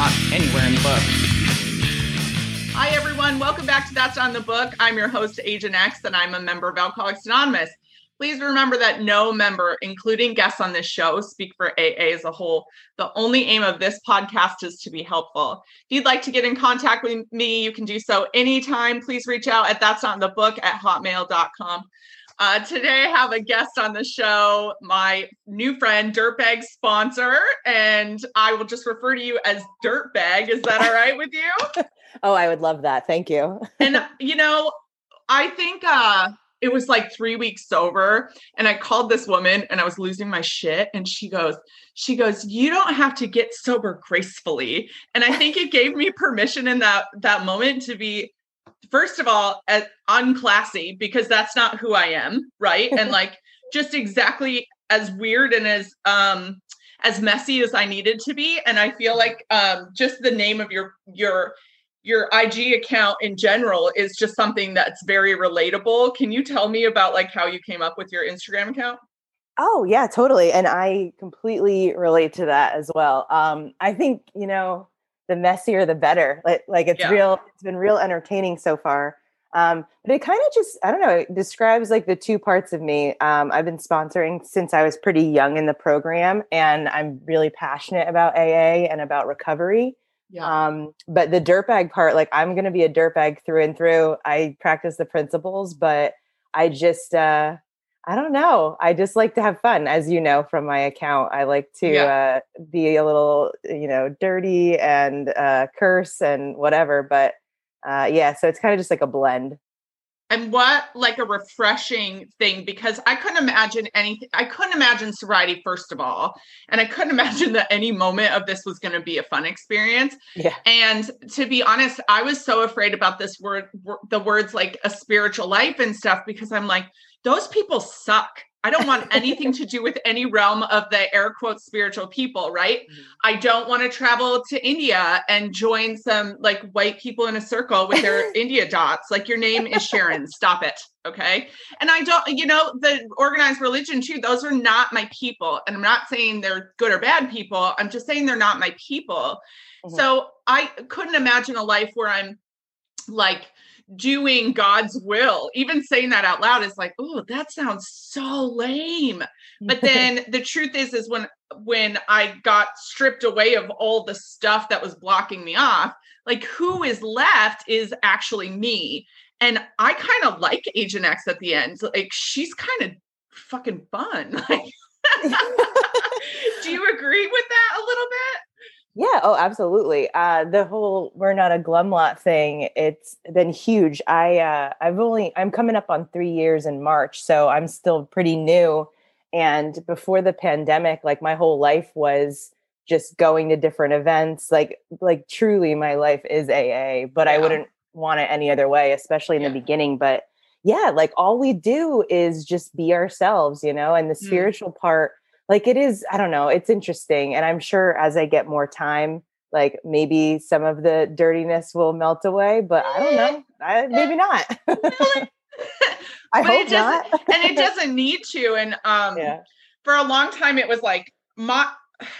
not anywhere in the book. Hi, everyone. Welcome back to That's on the Book. I'm your host, Agent X, and I'm a member of Alcoholics Anonymous. Please remember that no member, including guests on this show, speak for AA as a whole. The only aim of this podcast is to be helpful. If you'd like to get in contact with me, you can do so anytime. Please reach out at that's on the book at hotmail.com. Uh, today, I have a guest on the show, my new friend, Dirtbag sponsor, and I will just refer to you as Dirtbag. Is that all right with you? oh, I would love that. Thank you. and you know, I think uh, it was like three weeks sober, and I called this woman, and I was losing my shit, and she goes, she goes, "You don't have to get sober gracefully," and I think it gave me permission in that that moment to be first of all as unclassy because that's not who I am, right? and like just exactly as weird and as um as messy as I needed to be and I feel like um just the name of your your your IG account in general is just something that's very relatable. Can you tell me about like how you came up with your Instagram account? Oh, yeah, totally. And I completely relate to that as well. Um I think, you know, the messier the better. Like like it's yeah. real. It's been real entertaining so far. Um, but it kind of just I don't know. It describes like the two parts of me. Um, I've been sponsoring since I was pretty young in the program, and I'm really passionate about AA and about recovery. Yeah. Um, but the dirtbag part, like I'm going to be a dirtbag through and through. I practice the principles, but I just uh, I don't know. I just like to have fun, as you know from my account. I like to yeah. uh, be a little, you know, dirty and uh, curse and whatever. But uh, yeah, so it's kind of just like a blend. And what like a refreshing thing because I couldn't imagine anything. I couldn't imagine sobriety first of all, and I couldn't imagine that any moment of this was going to be a fun experience. Yeah. And to be honest, I was so afraid about this word, the words like a spiritual life and stuff because I'm like those people suck. I don't want anything to do with any realm of the air quote spiritual people, right? Mm-hmm. I don't want to travel to India and join some like white people in a circle with their India dots. Like your name is Sharon, stop it. Okay. And I don't, you know, the organized religion too, those are not my people. And I'm not saying they're good or bad people. I'm just saying they're not my people. Mm-hmm. So I couldn't imagine a life where I'm like, doing God's will. Even saying that out loud is like, oh, that sounds so lame. But then the truth is, is when when I got stripped away of all the stuff that was blocking me off, like who is left is actually me. And I kind of like Agent X at the end. Like she's kind of fucking fun. do you agree with that a little bit? Yeah, oh, absolutely. Uh, the whole "we're not a glumlot" thing, it's been huge. I, uh, I've only, I'm coming up on three years in March, so I'm still pretty new. And before the pandemic, like my whole life was just going to different events. Like, like truly, my life is AA, but yeah. I wouldn't want it any other way, especially in yeah. the beginning. But yeah, like all we do is just be ourselves, you know. And the mm. spiritual part like it is i don't know it's interesting and i'm sure as i get more time like maybe some of the dirtiness will melt away but i don't know I, maybe not. I hope not. and it doesn't need to and um yeah. for a long time it was like my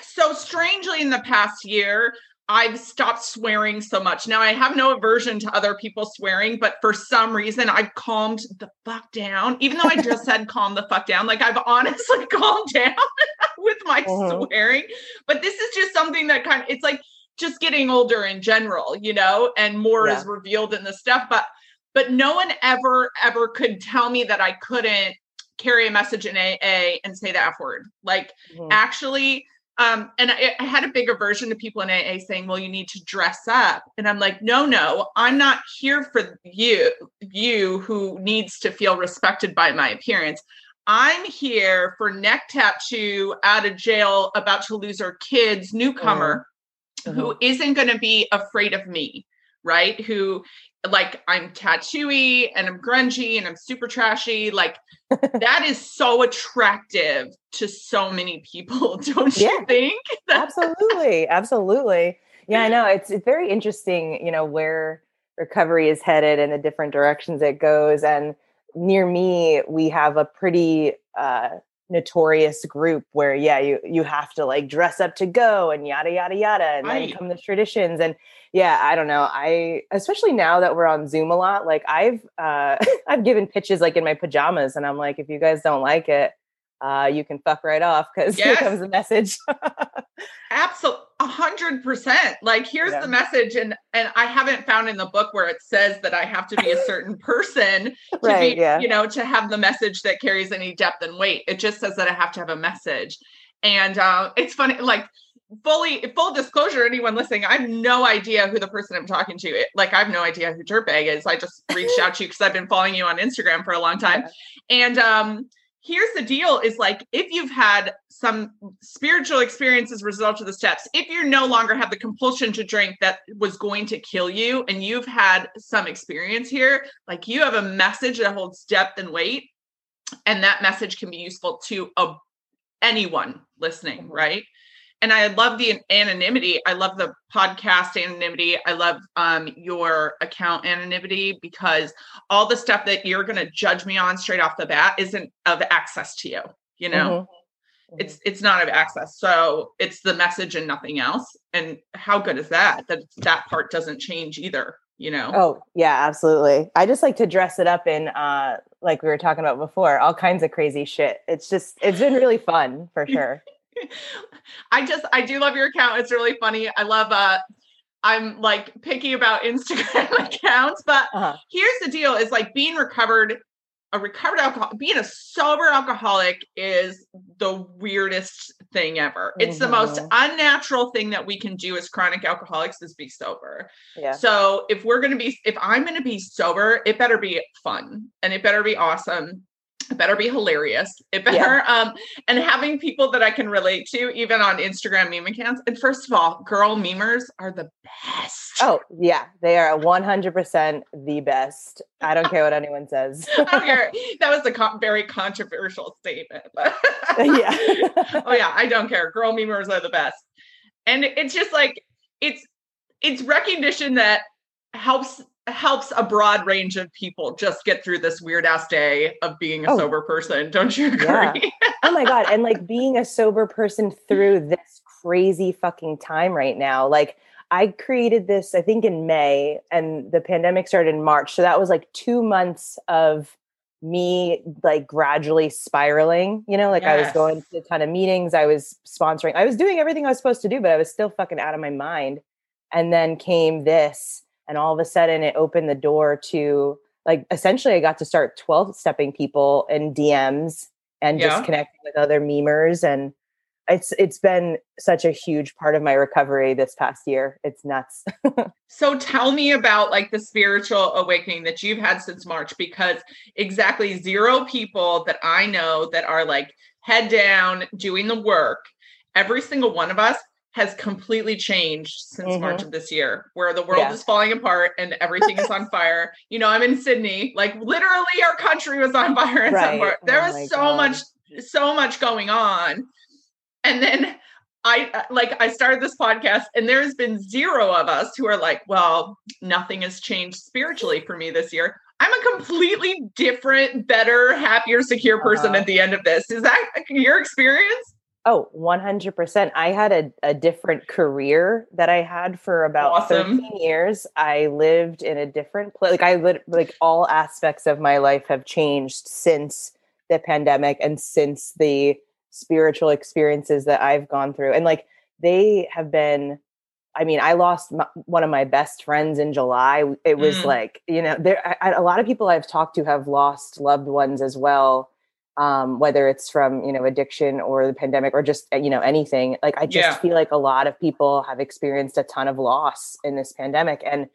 so strangely in the past year I've stopped swearing so much. Now I have no aversion to other people swearing, but for some reason I've calmed the fuck down. Even though I just said calm the fuck down, like I've honestly calmed down with my uh-huh. swearing. But this is just something that kind of it's like just getting older in general, you know, and more yeah. is revealed in the stuff. But but no one ever ever could tell me that I couldn't carry a message in AA and say the F word. Like mm-hmm. actually um, and I, I, had a bigger version to people in AA saying, well, you need to dress up. And I'm like, no, no, I'm not here for you, you who needs to feel respected by my appearance. I'm here for neck tattoo out of jail, about to lose her kids, newcomer mm-hmm. who isn't going to be afraid of me, right? Who like I'm tattooy and I'm grungy and I'm super trashy. Like that is so attractive to so many people, don't yeah, you think? absolutely. Absolutely. Yeah, I know. It's, it's very interesting, you know, where recovery is headed and the different directions it goes. And near me, we have a pretty uh, notorious group where yeah you you have to like dress up to go and yada yada yada and right. then come the traditions and yeah i don't know i especially now that we're on zoom a lot like i've uh i've given pitches like in my pajamas and i'm like if you guys don't like it uh you can fuck right off because yes. here comes the message absolutely a hundred percent like here's yeah. the message and and i haven't found in the book where it says that i have to be a certain person to right, be yeah. you know to have the message that carries any depth and weight it just says that i have to have a message and uh it's funny like fully full disclosure anyone listening i have no idea who the person i'm talking to it, like i have no idea who dirtbag is. I just reached out to you because i've been following you on instagram for a long time. Yeah. and um here's the deal is like if you've had some spiritual experiences result of the steps if you no longer have the compulsion to drink that was going to kill you and you've had some experience here like you have a message that holds depth and weight and that message can be useful to a, anyone listening right and I love the anonymity. I love the podcast anonymity. I love um, your account anonymity because all the stuff that you're going to judge me on straight off the bat isn't of access to you. You know, mm-hmm. it's it's not of access. So it's the message and nothing else. And how good is that? That that part doesn't change either. You know. Oh yeah, absolutely. I just like to dress it up in uh like we were talking about before, all kinds of crazy shit. It's just it's been really fun for sure. I just I do love your account. It's really funny. I love uh I'm like picky about Instagram accounts, but uh-huh. here's the deal is like being recovered a recovered alcohol being a sober alcoholic is the weirdest thing ever. It's mm-hmm. the most mm-hmm. unnatural thing that we can do as chronic alcoholics is be sober. Yeah. So if we're going to be if I'm going to be sober, it better be fun and it better be awesome it better be hilarious. It better yeah. um and having people that I can relate to even on Instagram meme accounts. And first of all, girl memers are the best. Oh, yeah. They are 100% the best. I don't care what anyone says. I don't care. That was a co- very controversial statement. yeah. oh yeah, I don't care. Girl memers are the best. And it's just like it's it's recognition that helps helps a broad range of people just get through this weird ass day of being a oh, sober person. Don't you agree? Yeah. oh my God. And like being a sober person through this crazy fucking time right now. Like I created this, I think in May, and the pandemic started in March. So that was like two months of me like gradually spiraling, you know, like yes. I was going to a ton of meetings, I was sponsoring, I was doing everything I was supposed to do, but I was still fucking out of my mind. And then came this and all of a sudden it opened the door to like essentially I got to start 12 stepping people in DMs and yeah. just connecting with other memers and it's it's been such a huge part of my recovery this past year. It's nuts. so tell me about like the spiritual awakening that you've had since March because exactly zero people that I know that are like head down doing the work. Every single one of us has completely changed since mm-hmm. March of this year, where the world yeah. is falling apart and everything is on fire. You know, I'm in Sydney, like literally our country was on fire in right. somewhere. There oh was so God. much, so much going on. And then I uh, like I started this podcast and there's been zero of us who are like, well, nothing has changed spiritually for me this year. I'm a completely different, better, happier, secure person uh-huh. at the end of this. Is that your experience? Oh, 100%. I had a, a different career that I had for about awesome. 13 years. I lived in a different place. Like I lived, like all aspects of my life have changed since the pandemic and since the spiritual experiences that I've gone through. And like they have been I mean, I lost my, one of my best friends in July. It was mm. like, you know, there I, a lot of people I've talked to have lost loved ones as well um, whether it's from you know addiction or the pandemic or just you know anything like i just yeah. feel like a lot of people have experienced a ton of loss in this pandemic and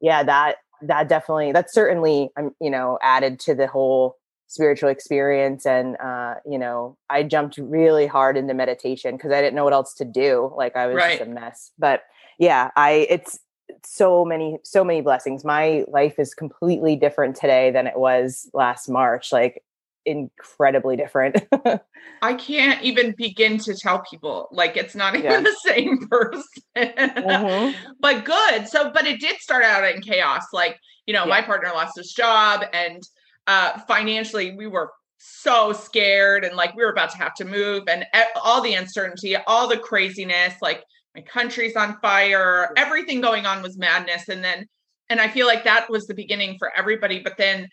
yeah that that definitely that certainly um, you know added to the whole spiritual experience and uh you know i jumped really hard into meditation because i didn't know what else to do like i was right. just a mess but yeah i it's so many so many blessings my life is completely different today than it was last march like incredibly different. I can't even begin to tell people like it's not even yeah. the same person. mm-hmm. But good. So, but it did start out in chaos. Like, you know, yeah. my partner lost his job and uh financially we were so scared and like we were about to have to move and all the uncertainty, all the craziness, like my country's on fire, everything going on was madness. And then, and I feel like that was the beginning for everybody. But then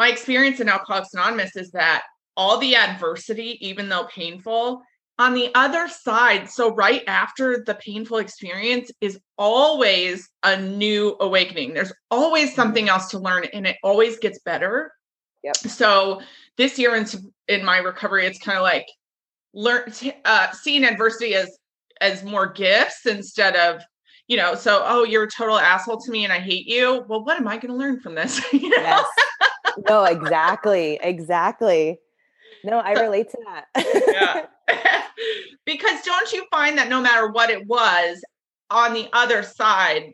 my experience in Alcoholics Anonymous is that all the adversity, even though painful, on the other side, so right after the painful experience is always a new awakening. There's always mm-hmm. something else to learn and it always gets better. Yep. So this year in, in my recovery, it's kind of like learn uh, seeing adversity as as more gifts instead of you know so oh you're a total asshole to me and i hate you well what am i going to learn from this you know? yes no exactly exactly no i relate to that yeah because don't you find that no matter what it was on the other side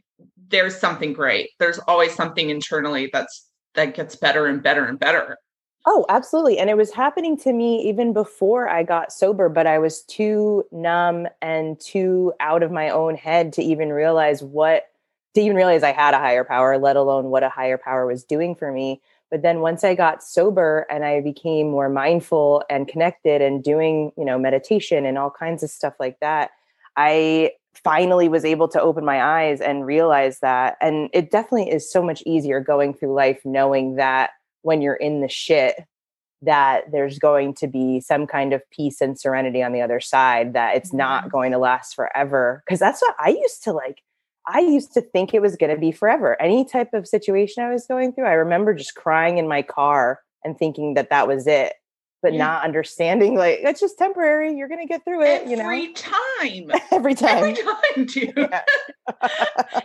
there's something great there's always something internally that's that gets better and better and better Oh, absolutely. And it was happening to me even before I got sober, but I was too numb and too out of my own head to even realize what, to even realize I had a higher power, let alone what a higher power was doing for me. But then once I got sober and I became more mindful and connected and doing, you know, meditation and all kinds of stuff like that, I finally was able to open my eyes and realize that. And it definitely is so much easier going through life knowing that when you're in the shit that there's going to be some kind of peace and serenity on the other side that it's not mm-hmm. going to last forever because that's what i used to like i used to think it was going to be forever any type of situation i was going through i remember just crying in my car and thinking that that was it but yeah. not understanding like it's just temporary. You're gonna get through it. Every you know, every time, every time, every time, dude.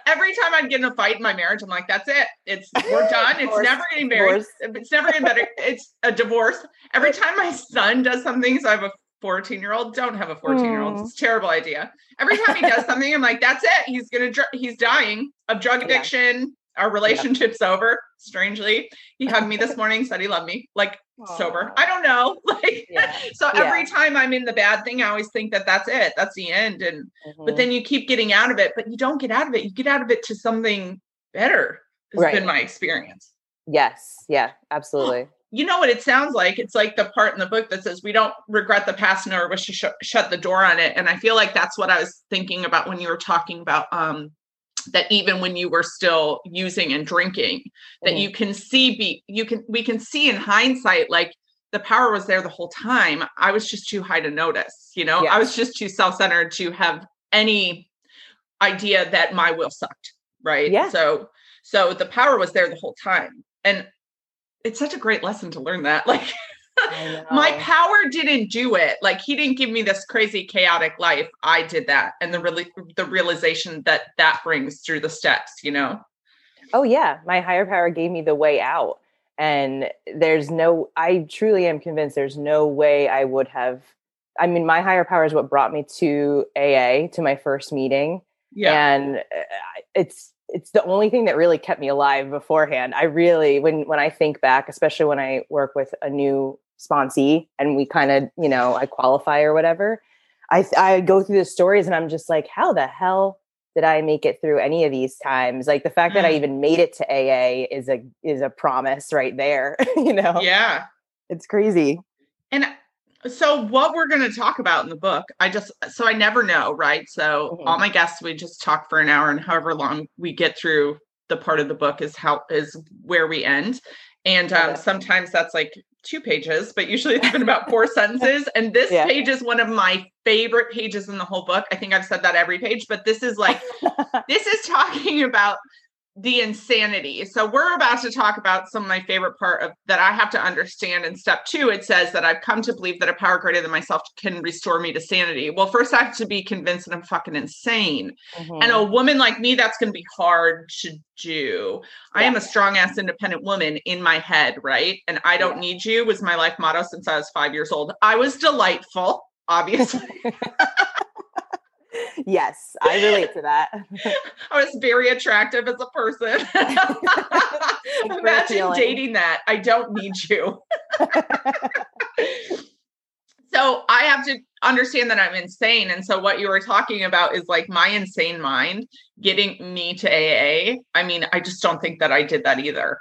every time I'd get in a fight in my marriage, I'm like, that's it. It's we're done. It's never getting married. It's never getting better. It's a divorce. Every time my son does something, so I have a 14 year old. Don't have a 14 year old. It's a terrible idea. Every time he does something, I'm like, that's it. He's gonna. Dr- he's dying of drug addiction. Yeah. Our relationship's yeah. over. Strangely, he hugged me this morning, said he loved me. Like Aww. sober. I don't know. Like yeah. so every time I'm in the bad thing, I always think that that's it. That's the end. And mm-hmm. but then you keep getting out of it, but you don't get out of it. You get out of it to something better. Has right. been my experience. Yes. Yeah. Absolutely. You know what it sounds like? It's like the part in the book that says we don't regret the past nor wish to sh- shut the door on it. And I feel like that's what I was thinking about when you were talking about um that even when you were still using and drinking that mm. you can see be you can we can see in hindsight like the power was there the whole time i was just too high to notice you know yes. i was just too self-centered to have any idea that my will sucked right yeah so so the power was there the whole time and it's such a great lesson to learn that like my power didn't do it. Like he didn't give me this crazy chaotic life. I did that, and the really the realization that that brings through the steps. You know. Oh yeah, my higher power gave me the way out, and there's no. I truly am convinced there's no way I would have. I mean, my higher power is what brought me to AA to my first meeting. Yeah, and uh, it's it's the only thing that really kept me alive beforehand. I really, when when I think back, especially when I work with a new sponsee and we kind of, you know, I qualify or whatever, I I go through the stories and I'm just like, how the hell did I make it through any of these times? Like the fact that I mm. even made it to AA is a is a promise right there, you know. Yeah. It's crazy. And so what we're going to talk about in the book, I just so I never know, right? So mm-hmm. all my guests we just talk for an hour and however long we get through the part of the book is how is where we end. And um, sometimes that's like two pages, but usually it's been about four sentences. And this yeah. page is one of my favorite pages in the whole book. I think I've said that every page, but this is like, this is talking about the insanity. So we're about to talk about some of my favorite part of that I have to understand. In step two, it says that I've come to believe that a power greater than myself can restore me to sanity. Well, first I have to be convinced that I'm fucking insane. Mm-hmm. And a woman like me, that's going to be hard to do. Yeah. I am a strong ass independent woman in my head, right? And I don't yeah. need you was my life motto since I was five years old. I was delightful, obviously. yes, I relate to that. I was very attractive as a person. Imagine dating that. I don't need you. so I have to understand that I'm insane. And so what you were talking about is like my insane mind getting me to AA. I mean, I just don't think that I did that either.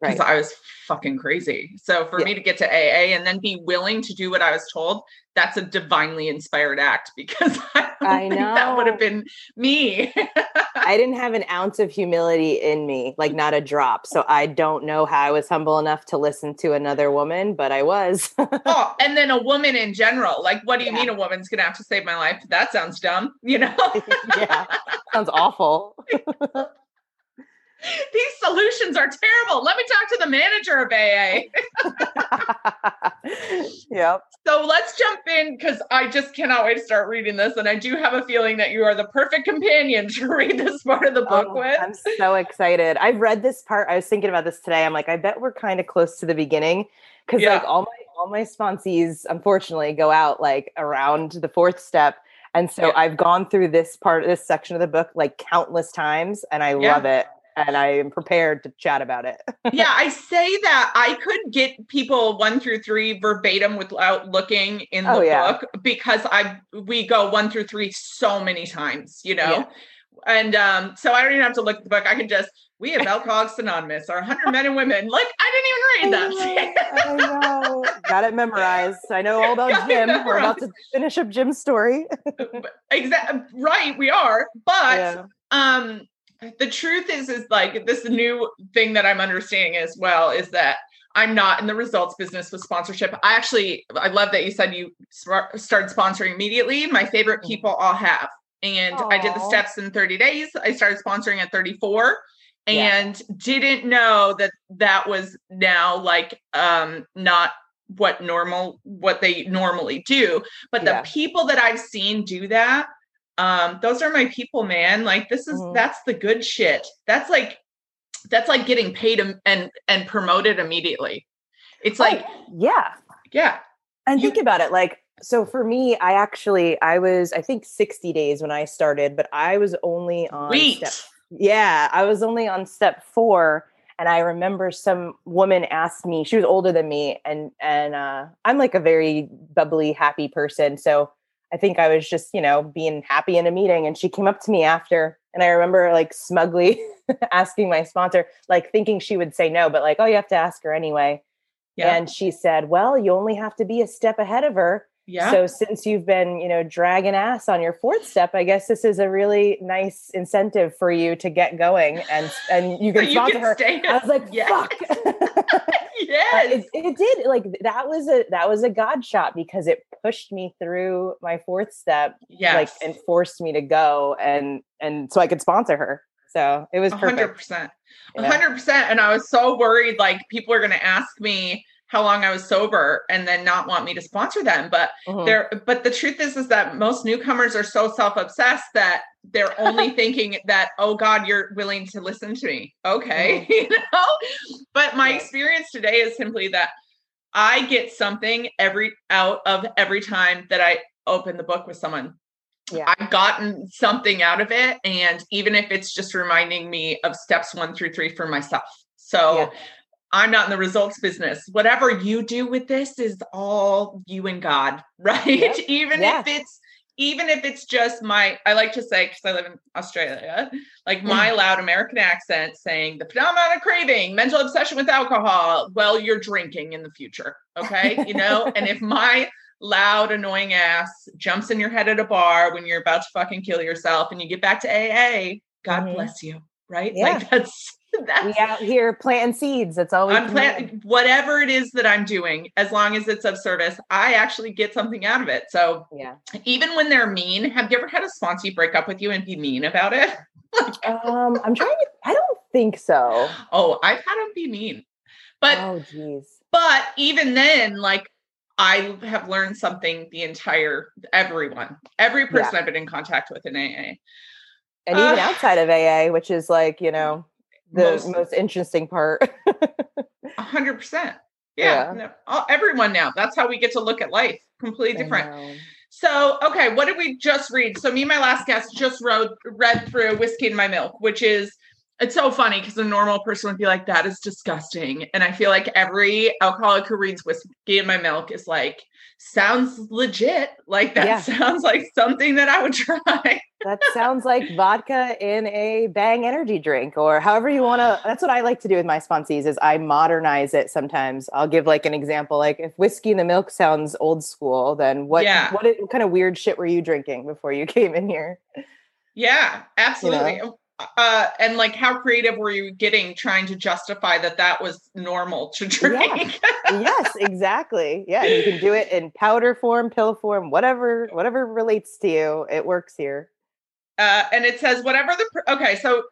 Because right. I was fucking crazy. So for yeah. me to get to AA and then be willing to do what I was told, that's a divinely inspired act because I, I know that would have been me. I didn't have an ounce of humility in me, like not a drop. So I don't know how I was humble enough to listen to another woman, but I was. oh, and then a woman in general. Like, what do you yeah. mean a woman's gonna have to save my life? That sounds dumb, you know? yeah. Sounds awful. These solutions are terrible. Let me talk to the manager of AA. yep. So let's jump in because I just cannot wait to start reading this. And I do have a feeling that you are the perfect companion to read this part of the oh, book oh, with. I'm so excited. I've read this part. I was thinking about this today. I'm like, I bet we're kind of close to the beginning because yeah. like all my all my sponsees unfortunately go out like around the fourth step. And so yeah. I've gone through this part, this section of the book like countless times, and I yeah. love it and I am prepared to chat about it. yeah, I say that I could get people one through three verbatim without looking in the oh, yeah. book because I we go one through three so many times, you know. Yeah. And um, so I don't even have to look at the book. I can just we have Alcoholics Anonymous, our hundred men and women. Like I didn't even read that. I know. I know. Got it memorized. I know all about Jim. We're about to finish up Jim's story. exactly. Right, we are. But yeah. um the truth is is like this new thing that i'm understanding as well is that i'm not in the results business with sponsorship i actually i love that you said you started sponsoring immediately my favorite mm. people all have and Aww. i did the steps in 30 days i started sponsoring at 34 and yeah. didn't know that that was now like um not what normal what they normally do but the people that i've seen do that um those are my people man. Like this is mm-hmm. that's the good shit. That's like that's like getting paid and and promoted immediately. It's like oh, yeah. Yeah. And you, think about it like so for me i actually i was i think 60 days when i started but i was only on step yeah i was only on step four and i remember some woman asked me she was older than me and and uh, i'm like a very bubbly happy person so I think I was just, you know, being happy in a meeting. And she came up to me after, and I remember like smugly asking my sponsor, like thinking she would say no, but like, oh, you have to ask her anyway. Yeah. And she said, well, you only have to be a step ahead of her. Yeah. So since you've been, you know, dragging ass on your fourth step, I guess this is a really nice incentive for you to get going and and you can so sponsor her. I was like, yes. fuck. yes. It, it, did like that was a that was a god shot because it pushed me through my fourth step, yes. like and forced me to go and and so I could sponsor her. So it was hundred percent, hundred percent. And I was so worried, like people are going to ask me how long I was sober and then not want me to sponsor them. But mm-hmm. there, but the truth is, is that most newcomers are so self-obsessed that they're only thinking that, oh God, you're willing to listen to me. Okay. Mm-hmm. you know, but my experience today is simply that I get something every out of every time that I open the book with someone. Yeah. I've gotten something out of it. And even if it's just reminding me of steps one through three for myself. So yeah. I'm not in the results business. Whatever you do with this is all you and God, right? Yep. even yeah. if it's even if it's just my I like to say because I live in Australia, like my loud American accent saying the phenomenon of craving, mental obsession with alcohol, well, you're drinking in the future. Okay. You know, and if my loud, annoying ass jumps in your head at a bar when you're about to fucking kill yourself and you get back to AA, God mm-hmm. bless you. Right. Yeah. Like that's that's, we out here planting seeds. That's all we I'm planting whatever it is that I'm doing, as long as it's of service, I actually get something out of it. So yeah, even when they're mean, have you ever had a sponsor break up with you and be mean about it? um, I'm trying to. I don't think so. Oh, I've had them be mean, but oh, geez. But even then, like I have learned something. The entire everyone, every person yeah. I've been in contact with in AA, and even uh, outside of AA, which is like you know the most, most interesting part. A hundred percent. Yeah. yeah. No, everyone now. That's how we get to look at life. Completely different. So, okay, what did we just read? So, me and my last guest just wrote, read through Whiskey in My Milk, which is it's so funny because a normal person would be like, that is disgusting. And I feel like every alcoholic who reads Whiskey in My Milk is like, sounds legit. Like that yeah. sounds like something that I would try. that sounds like vodka in a bang energy drink or however you want to that's what I like to do with my sponsees is I modernize it sometimes. I'll give like an example like if whiskey in the milk sounds old school then what yeah. what, what kind of weird shit were you drinking before you came in here? Yeah, absolutely. You know? Uh and like how creative were you getting trying to justify that that was normal to drink yeah. yes exactly yeah you can do it in powder form pill form whatever whatever relates to you it works here uh and it says whatever the okay so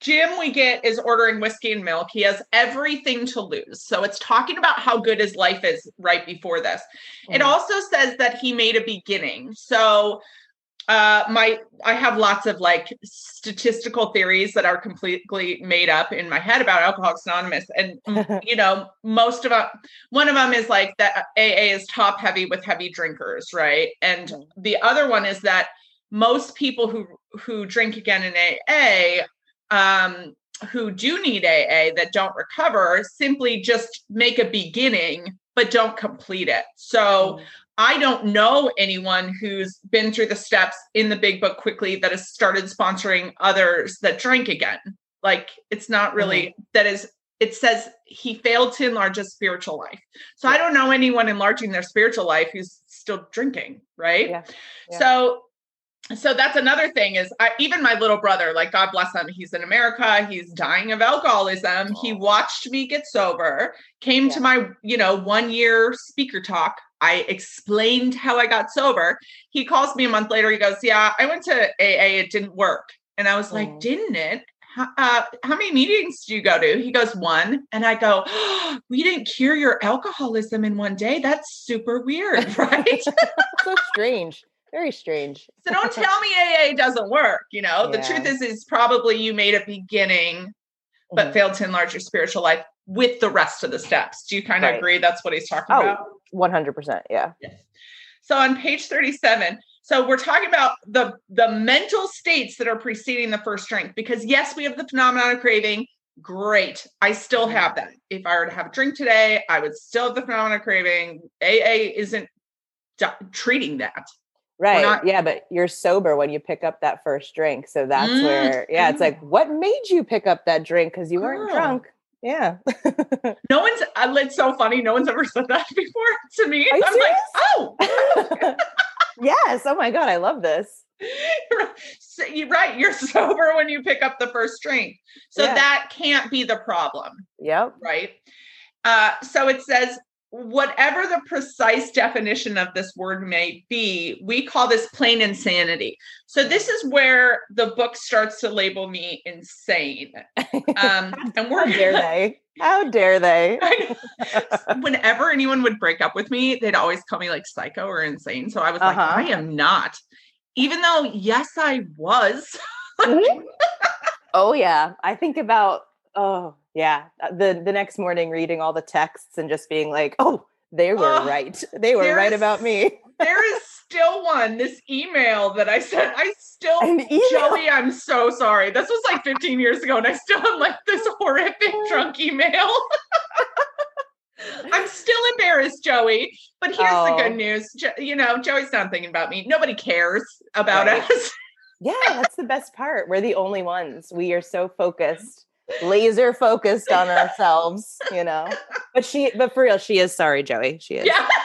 Jim we get is ordering whiskey and milk. He has everything to lose. So it's talking about how good his life is right before this. Mm. It also says that he made a beginning. So uh my i have lots of like statistical theories that are completely made up in my head about alcoholics anonymous and you know most of them one of them is like that aa is top heavy with heavy drinkers right and mm-hmm. the other one is that most people who who drink again in aa um who do need aa that don't recover simply just make a beginning but don't complete it so mm. I don't know anyone who's been through the steps in the big book quickly that has started sponsoring others that drink again. Like it's not really mm-hmm. that is it says he failed to enlarge his spiritual life. So yeah. I don't know anyone enlarging their spiritual life who's still drinking, right? Yeah. yeah. So so that's another thing is I, even my little brother like god bless him he's in america he's dying of alcoholism oh. he watched me get sober came yeah. to my you know one year speaker talk I explained how I got sober. He calls me a month later. He goes, Yeah, I went to AA. It didn't work. And I was like, oh. Didn't it? How, uh, how many meetings do you go to? He goes, One. And I go, oh, We didn't cure your alcoholism in one day. That's super weird, right? so strange. Very strange. so don't tell me AA doesn't work. You know, yeah. the truth is, is probably you made a beginning, but mm-hmm. failed to enlarge your spiritual life with the rest of the steps. Do you kind of right. agree that's what he's talking oh, about? 100%. Yeah. Yes. So on page 37, so we're talking about the the mental states that are preceding the first drink because yes, we have the phenomenon of craving. Great. I still have that. If I were to have a drink today, I would still have the phenomenon of craving. AA isn't treating that. Right. Not- yeah, but you're sober when you pick up that first drink. So that's mm-hmm. where yeah, it's like what made you pick up that drink cuz you weren't drunk? Yeah. no one's, uh, it's so funny. No one's ever said that before to me. I'm serious? like, oh. yes. Oh my God. I love this. so you're right. You're sober when you pick up the first drink. So yeah. that can't be the problem. Yep. Right. Uh, so it says whatever the precise definition of this word may be, we call this plain insanity. So this is where the book starts to label me insane. Um, and we're how dare they? How dare they? Whenever anyone would break up with me, they'd always call me like psycho or insane. So I was uh-huh. like, I am not. Even though, yes, I was. mm-hmm. oh yeah, I think about oh yeah uh, the the next morning reading all the texts and just being like oh they were uh, right they were right about me there is still one this email that i sent i still joey i'm so sorry this was like 15 years ago and i still have like this horrific drunk email I'm still embarrassed, Joey. But here's oh. the good news. Jo- you know, Joey's not thinking about me. Nobody cares about right. us. yeah, that's the best part. We're the only ones. We are so focused laser focused on ourselves, you know. But she, but for real, she is sorry, Joey. She is. Yeah.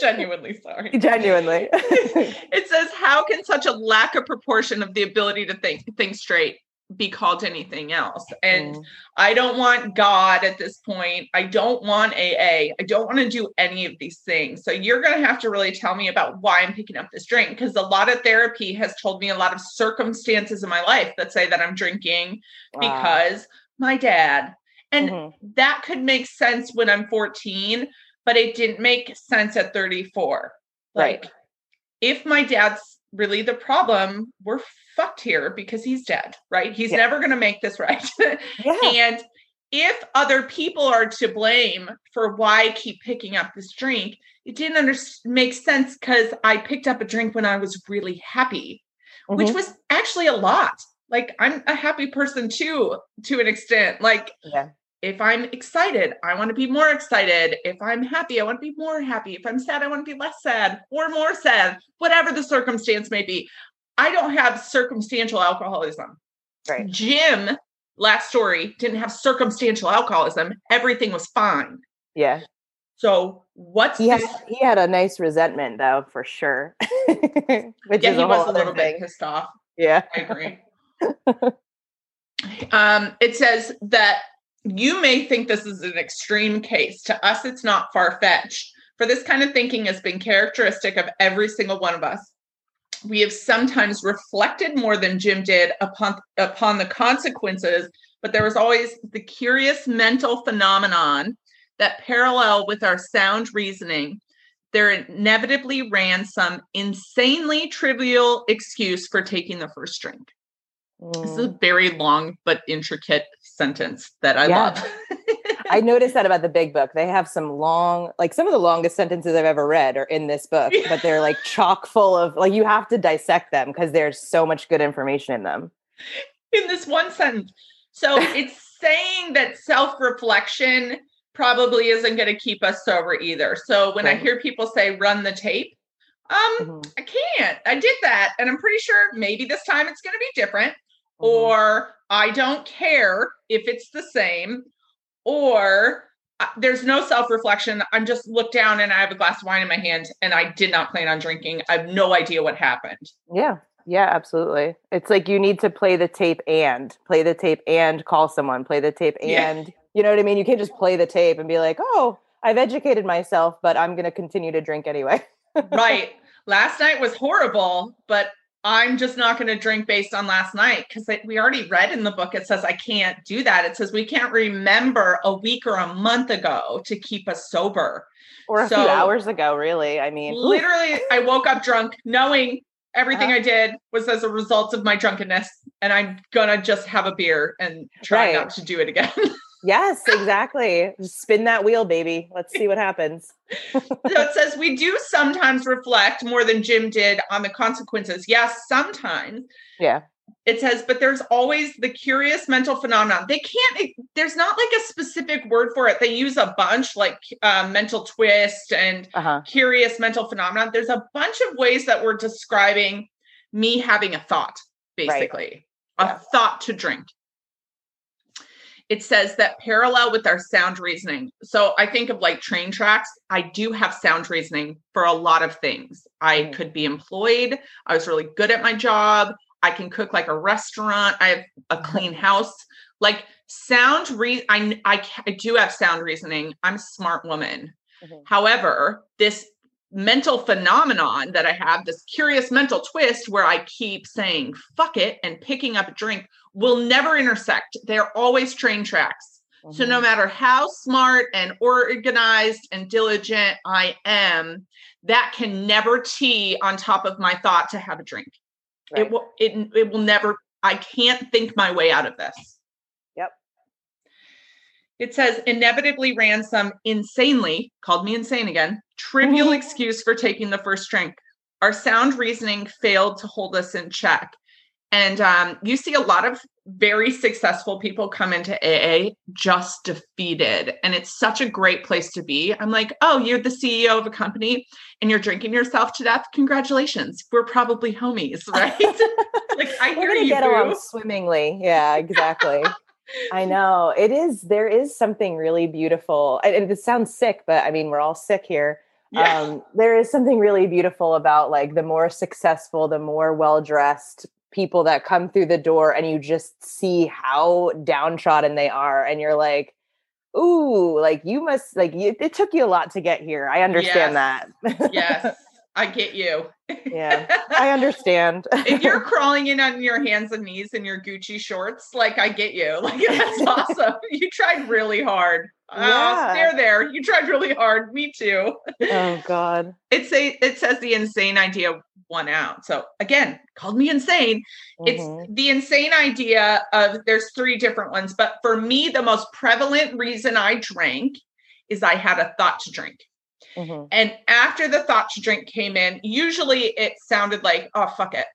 Genuinely sorry. Genuinely. it says, How can such a lack of proportion of the ability to think think straight be called anything else. And mm. I don't want God at this point. I don't want AA. I don't want to do any of these things. So you're going to have to really tell me about why I'm picking up this drink because a lot of therapy has told me a lot of circumstances in my life that say that I'm drinking wow. because my dad. And mm-hmm. that could make sense when I'm 14, but it didn't make sense at 34. Like right. if my dad's really the problem, we're fucked here because he's dead, right? He's yeah. never going to make this right. yeah. And if other people are to blame for why I keep picking up this drink, it didn't under- make sense because I picked up a drink when I was really happy, mm-hmm. which was actually a lot. Like I'm a happy person too, to an extent. Like, yeah. If I'm excited, I want to be more excited. If I'm happy, I want to be more happy. If I'm sad, I want to be less sad or more sad, whatever the circumstance may be. I don't have circumstantial alcoholism. Right. Jim, last story, didn't have circumstantial alcoholism. Everything was fine. Yeah. So what's he had, he had a nice resentment though, for sure. Which yeah, he was a little thing. bit pissed off. Yeah. I agree. um, it says that you may think this is an extreme case. To us, it's not far fetched. For this kind of thinking has been characteristic of every single one of us. We have sometimes reflected more than Jim did upon, upon the consequences, but there was always the curious mental phenomenon that parallel with our sound reasoning. There inevitably ran some insanely trivial excuse for taking the first drink. Mm. This is a mm. very long but intricate sentence that I yeah. love. I noticed that about the big book. They have some long, like some of the longest sentences I've ever read are in this book, but they're like chock full of like you have to dissect them because there's so much good information in them. In this one sentence. So it's saying that self-reflection probably isn't going to keep us sober either. So when right. I hear people say run the tape, um, mm-hmm. I can't. I did that and I'm pretty sure maybe this time it's going to be different mm-hmm. or I don't care if it's the same, or there's no self reflection. I'm just look down and I have a glass of wine in my hand and I did not plan on drinking. I have no idea what happened. Yeah. Yeah, absolutely. It's like you need to play the tape and play the tape and call someone, play the tape and, yeah. you know what I mean? You can't just play the tape and be like, oh, I've educated myself, but I'm going to continue to drink anyway. right. Last night was horrible, but I'm just not going to drink based on last night because we already read in the book it says I can't do that. It says we can't remember a week or a month ago to keep us sober. Or a so, few hours ago, really. I mean, literally, I woke up drunk knowing everything uh, I did was as a result of my drunkenness, and I'm gonna just have a beer and try right. not to do it again. Yes, exactly. Spin that wheel, baby. Let's see what happens. so it says we do sometimes reflect more than Jim did on the consequences. Yes, sometimes. Yeah. It says, but there's always the curious mental phenomenon. They can't, there's not like a specific word for it. They use a bunch like uh, mental twist and uh-huh. curious mental phenomenon. There's a bunch of ways that we're describing me having a thought, basically, right. a yeah. thought to drink it says that parallel with our sound reasoning. So I think of like train tracks. I do have sound reasoning for a lot of things. I mm. could be employed. I was really good at my job. I can cook like a restaurant. I have a mm-hmm. clean house. Like sound re I, I, I do have sound reasoning. I'm a smart woman. Mm-hmm. However, this mental phenomenon that I have, this curious mental twist where I keep saying fuck it and picking up a drink will never intersect. They're always train tracks. Mm-hmm. So no mm-hmm. matter how smart and organized and diligent I am, that can never tee on top of my thought to have a drink. Right. It will it, it will never I can't think my way out of this. Yep. It says inevitably ran some insanely, called me insane again, trivial mm-hmm. excuse for taking the first drink. Our sound reasoning failed to hold us in check. And um, you see a lot of very successful people come into AA just defeated. And it's such a great place to be. I'm like, oh, you're the CEO of a company and you're drinking yourself to death. Congratulations. We're probably homies, right? like I hear you. Get along swimmingly. Yeah, exactly. I know. It is, there is something really beautiful. And it sounds sick, but I mean, we're all sick here. Yeah. Um, there is something really beautiful about like the more successful, the more well dressed people that come through the door and you just see how downtrodden they are and you're like ooh like you must like you, it took you a lot to get here. I understand yes. that. Yes. I get you. Yeah. I understand. If you're crawling in on your hands and knees in your gucci shorts like i get you. Like that's awesome. You tried really hard yeah. Oh, there, there. You tried really hard. Me too. Oh God. It's a. It says the insane idea won out. So again, called me insane. Mm-hmm. It's the insane idea of there's three different ones, but for me, the most prevalent reason I drank is I had a thought to drink. Mm-hmm. And after the thought to drink came in, usually it sounded like, oh fuck it.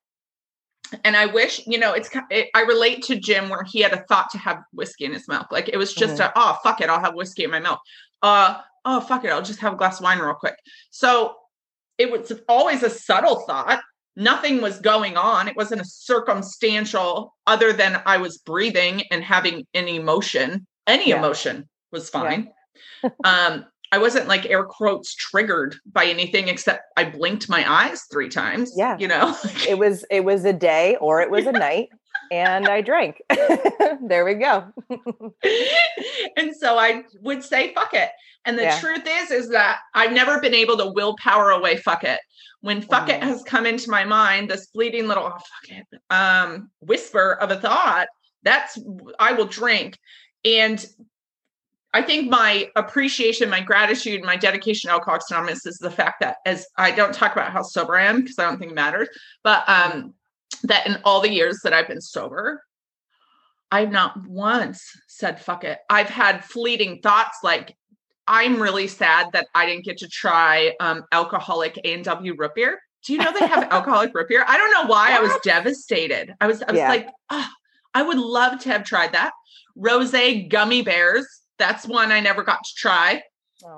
And I wish, you know, it's it, I relate to Jim where he had a thought to have whiskey in his milk. Like it was just mm-hmm. a oh fuck it, I'll have whiskey in my milk. Uh oh fuck it, I'll just have a glass of wine real quick. So it was always a subtle thought. Nothing was going on. It wasn't a circumstantial other than I was breathing and having an emotion. Any yeah. emotion was fine. Yeah. um I wasn't like air quotes triggered by anything except I blinked my eyes three times. Yeah. You know, it was, it was a day or it was a night and I drank. there we go. and so I would say, fuck it. And the yeah. truth is, is that I've never been able to willpower away fuck it. When fuck mm. it has come into my mind, this fleeting little oh, fuck it um, whisper of a thought, that's I will drink. And I think my appreciation, my gratitude, my dedication to Alcoholics Anonymous is the fact that as I don't talk about how sober I am because I don't think it matters, but um, that in all the years that I've been sober, I've not once said fuck it. I've had fleeting thoughts like I'm really sad that I didn't get to try um, alcoholic A and W root beer. Do you know they have alcoholic root beer? I don't know why I was devastated. I was I was yeah. like, oh, I would love to have tried that. Rose gummy bears that's one I never got to try.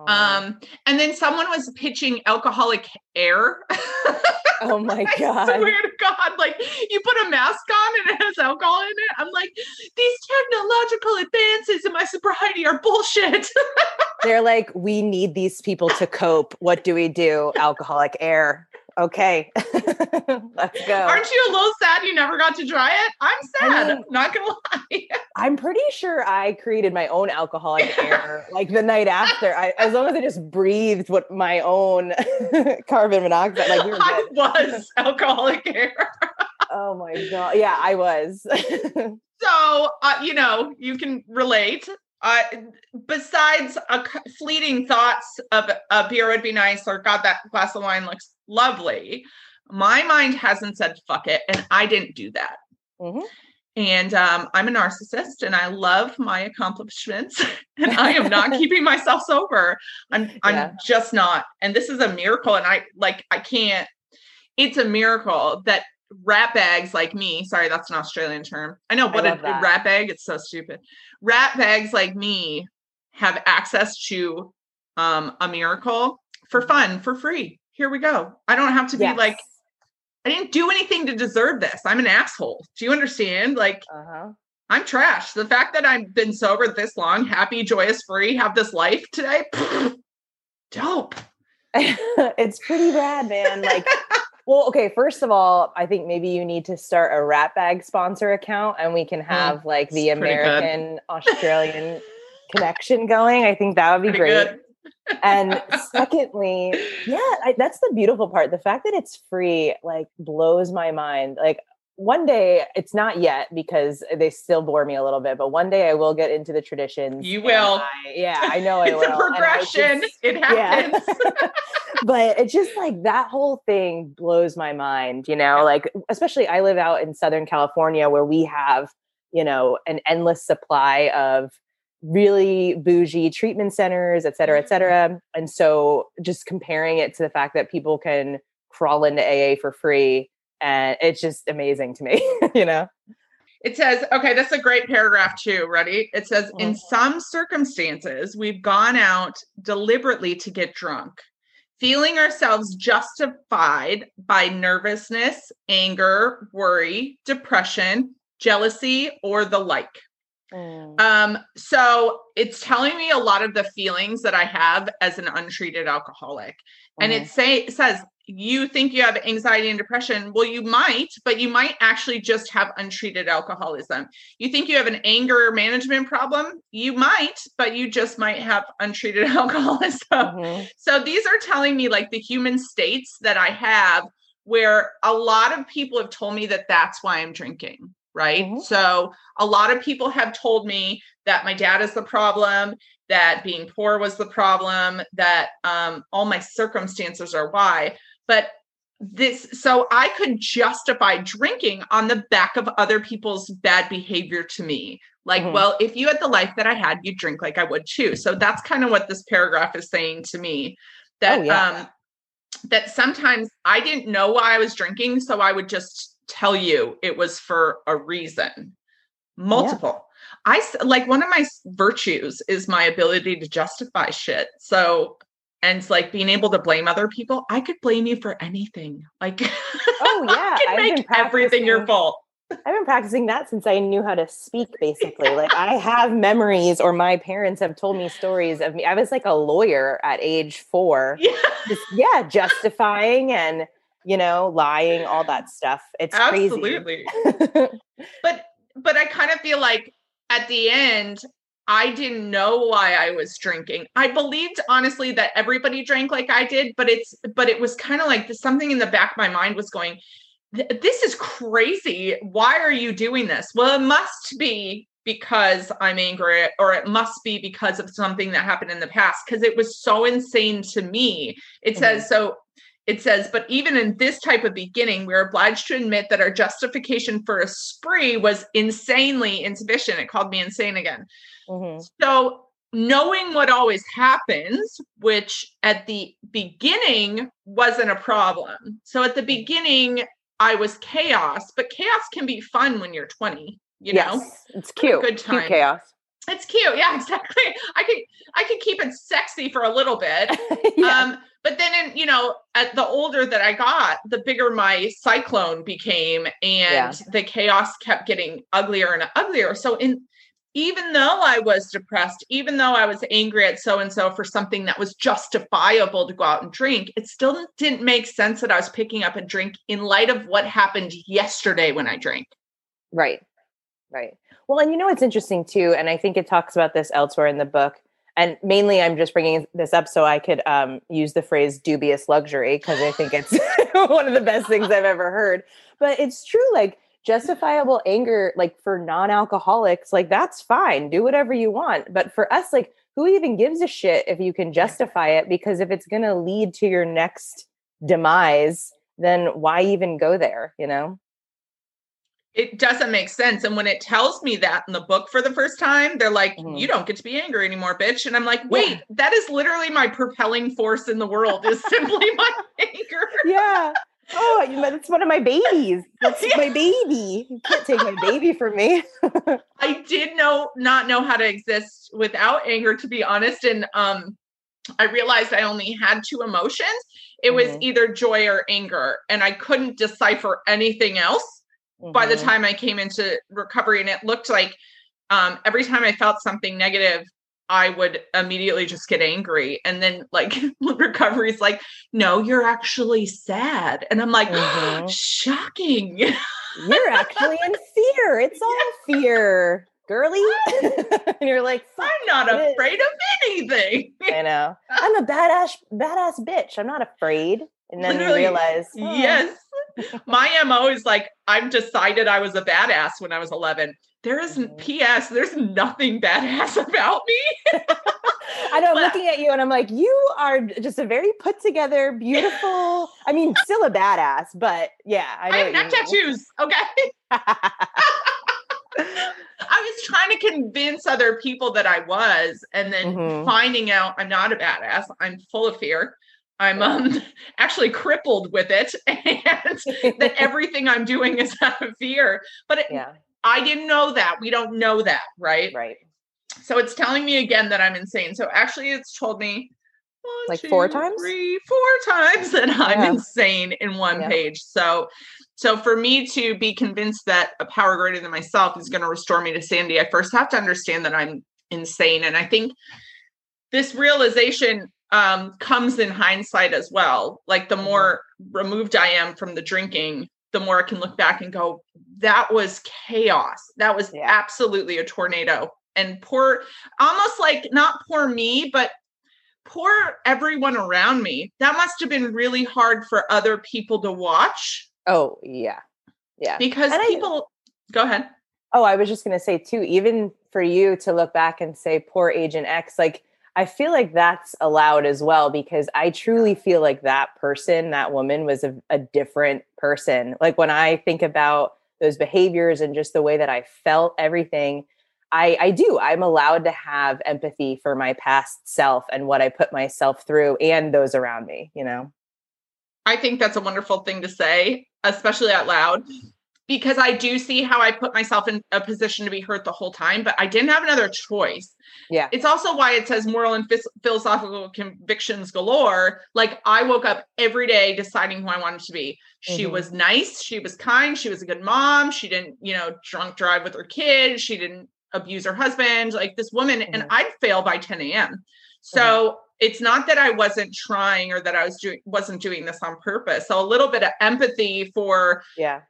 Um, and then someone was pitching alcoholic air. oh my god! I swear to God, like you put a mask on and it has alcohol in it. I'm like, these technological advances in my sobriety are bullshit. They're like, we need these people to cope. What do we do? Alcoholic air okay, let's go. Aren't you a little sad you never got to try it? I'm sad. I mean, not gonna lie. I'm pretty sure I created my own alcoholic air like the night after. I, as long as I just breathed what my own carbon monoxide. Like we I was alcoholic air. oh my god! Yeah, I was. so uh, you know you can relate uh, besides a fleeting thoughts of a beer would be nice or god that glass of wine looks lovely. My mind hasn't said fuck it and i didn't do that. Mm-hmm. and um, i'm a narcissist and i love my accomplishments and i am not keeping myself sober. I'm i'm yeah. just not. And this is a miracle and i like i can't. It's a miracle that rat bags like me sorry that's an australian term. I know but a, a rat bag it's so stupid. Rat bags like me have access to um, a miracle for mm-hmm. fun for free. Here we go. I don't have to yes. be like i didn't do anything to deserve this. I'm an asshole. Do you understand? Like uh-huh. i'm trash. The fact that i've been sober this long happy joyous free have this life today dope. It's pretty rad man. Like well, okay, first of all, I think maybe you need to start a rat bag sponsor account and we can mm, have mm, like the American Australian connection going. I think that would be pretty great. and secondly, yeah, I, that's the beautiful part. The fact that it's free like blows my mind. Like one day, it's not yet because they still bore me a little bit, but one day I will get into the traditions. You will. I, yeah, I know I it's will. A progression. Just, it happens. Yeah. but it's just like that whole thing blows my mind, you know, like especially I live out in Southern California where we have, you know, an endless supply of really bougie treatment centers, et cetera, et mm-hmm. cetera. And so just comparing it to the fact that people can crawl into AA for free and it's just amazing to me, you know. It says, okay, that's a great paragraph too. Ready? It says, mm-hmm. in some circumstances, we've gone out deliberately to get drunk feeling ourselves justified by nervousness, anger, worry, depression, jealousy, or the like. Mm. Um, so it's telling me a lot of the feelings that I have as an untreated alcoholic. Mm. And it mm-hmm. say says you think you have anxiety and depression. Well, you might, but you might actually just have untreated alcoholism. You think you have an anger management problem. You might, but you just might have untreated alcoholism. Mm-hmm. So these are telling me like the human states that I have where a lot of people have told me that that's why I'm drinking. Right. Mm-hmm. So a lot of people have told me that my dad is the problem, that being poor was the problem, that um, all my circumstances are why but this so i could justify drinking on the back of other people's bad behavior to me like mm-hmm. well if you had the life that i had you'd drink like i would too so that's kind of what this paragraph is saying to me that oh, yeah. um that sometimes i didn't know why i was drinking so i would just tell you it was for a reason. Multiple. Yeah. I like one of my virtues is my ability to justify shit. So and it's like being able to blame other people. I could blame you for anything. Like, oh yeah, I can make everything your fault. I've been practicing that since I knew how to speak, basically. yeah. Like I have memories, or my parents have told me stories of me. I was like a lawyer at age four. Yeah, Just, yeah justifying and you know, lying, all that stuff. It's absolutely. but but I kind of feel like at the end, I didn't know why I was drinking. I believed honestly that everybody drank like I did, but it's but it was kind of like something in the back of my mind was going, this is crazy. Why are you doing this? Well, it must be because I'm angry, or it must be because of something that happened in the past, because it was so insane to me. It mm-hmm. says, so it says, but even in this type of beginning, we're obliged to admit that our justification for a spree was insanely insufficient. It called me insane again. Mm-hmm. So knowing what always happens, which at the beginning wasn't a problem. So at the beginning, I was chaos, but chaos can be fun when you're 20, you yes, know? It's cute. Good time. Cute chaos. It's cute. Yeah, exactly. I could I could keep it sexy for a little bit. yeah. Um, but then in, you know, at the older that I got, the bigger my cyclone became and yeah. the chaos kept getting uglier and uglier. So in even though I was depressed, even though I was angry at so and so for something that was justifiable to go out and drink, it still didn't make sense that I was picking up a drink in light of what happened yesterday when I drank. Right. Right. Well, and you know what's interesting too, and I think it talks about this elsewhere in the book. And mainly, I'm just bringing this up so I could um, use the phrase dubious luxury because I think it's one of the best things I've ever heard. But it's true. Like, justifiable anger like for non-alcoholics like that's fine do whatever you want but for us like who even gives a shit if you can justify it because if it's going to lead to your next demise then why even go there you know it doesn't make sense and when it tells me that in the book for the first time they're like mm-hmm. you don't get to be angry anymore bitch and i'm like wait yeah. that is literally my propelling force in the world is simply my anger yeah oh, it's one of my babies. That's yeah. my baby. You can't take my baby from me. I did know not know how to exist without anger, to be honest. And um, I realized I only had two emotions. It mm-hmm. was either joy or anger, and I couldn't decipher anything else mm-hmm. by the mm-hmm. time I came into recovery. And it looked like um, every time I felt something negative, I would immediately just get angry. And then like recovery's like, no, you're actually sad. And I'm like, mm-hmm. shocking. You're actually in fear. It's all fear, girly. and you're like, I'm not afraid of anything. I know. I'm a badass, badass bitch. I'm not afraid. And then Literally, you realize, oh. yes. My MO is like, I've decided I was a badass when I was 11 there isn't mm-hmm. ps there's nothing badass about me i know i'm looking at you and i'm like you are just a very put together beautiful i mean still a badass but yeah i, I have neck tattoos okay I was trying to convince other people that I was, and then mm-hmm. finding out I'm not a badass. I'm full of fear. I'm um, actually crippled with it, and that everything I'm doing is out of fear. But it, yeah. I didn't know that. We don't know that, right? Right. So it's telling me again that I'm insane. So actually, it's told me one, like two, four times, three, four times that I'm yeah. insane in one yeah. page. So, so for me to be convinced that a power greater than myself is going to restore me to sanity, I first have to understand that I'm insane. And I think this realization um, comes in hindsight as well. Like the mm-hmm. more removed I am from the drinking, the more I can look back and go, that was chaos. That was yeah. absolutely a tornado. And poor, almost like not poor me, but poor everyone around me. That must have been really hard for other people to watch. Oh, yeah. Yeah. Because and people, I, go ahead. Oh, I was just going to say, too, even for you to look back and say, poor Agent X, like, I feel like that's allowed as well because I truly feel like that person, that woman was a, a, different person. Like when I think about those behaviors and just the way that I felt everything, I, I do. I'm allowed to have empathy for my past self and what I put myself through and those around me, you know? I think that's a wonderful thing to say, especially out loud. Because I do see how I put myself in a position to be hurt the whole time, but I didn't have another choice. Yeah. It's also why it says moral and phys- philosophical convictions galore. Like I woke up every day deciding who I wanted to be. She mm-hmm. was nice, she was kind, she was a good mom, she didn't, you know, drunk drive with her kids, she didn't abuse her husband, like this woman, mm-hmm. and I'd fail by 10 a.m. So mm-hmm. it's not that I wasn't trying or that I was doing wasn't doing this on purpose. So a little bit of empathy for yeah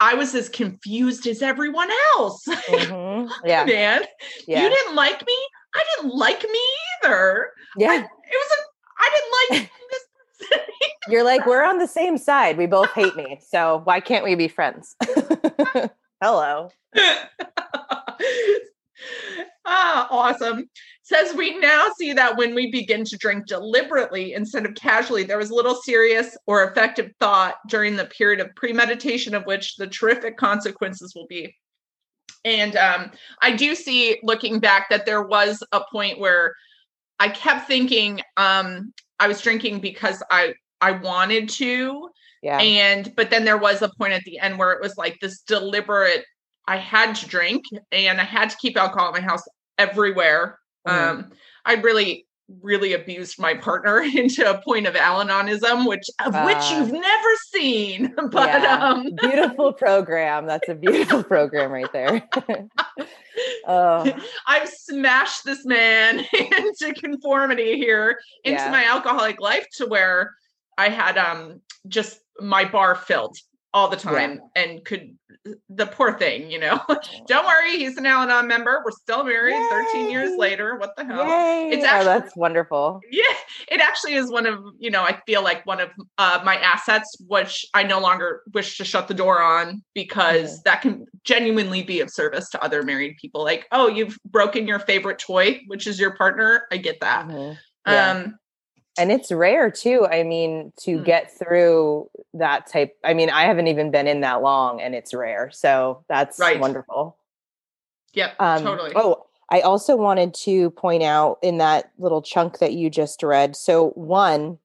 I was as confused as everyone else. Mm-hmm. Yeah. Man, yeah. you didn't like me. I didn't like me either. Yeah. I, it was a, I didn't like this person. You're like, we're on the same side. We both hate me. So why can't we be friends? Hello. Ah, awesome. Says we now see that when we begin to drink deliberately instead of casually, there was little serious or effective thought during the period of premeditation of which the terrific consequences will be. And um, I do see looking back that there was a point where I kept thinking um, I was drinking because I I wanted to. Yeah. And but then there was a point at the end where it was like this deliberate I had to drink and I had to keep alcohol in my house everywhere. Mm-hmm. Um, I really, really abused my partner into a point of Al-Anonism, which of uh, which you've never seen. But yeah. um, beautiful program. That's a beautiful program right there. oh. I've smashed this man into conformity here into yeah. my alcoholic life to where I had um just my bar filled all the time yeah. and could the poor thing, you know. Don't worry, he's an Al-Anon member. We're still married Yay. 13 years later. What the hell? Yay. It's actually oh, that's wonderful. Yeah, it actually is one of, you know, I feel like one of uh, my assets, which I no longer wish to shut the door on because mm-hmm. that can genuinely be of service to other married people. Like, oh, you've broken your favorite toy, which is your partner. I get that. Mm-hmm. Yeah. Um, and it's rare too i mean to mm. get through that type i mean i haven't even been in that long and it's rare so that's right. wonderful yep um, totally oh i also wanted to point out in that little chunk that you just read so one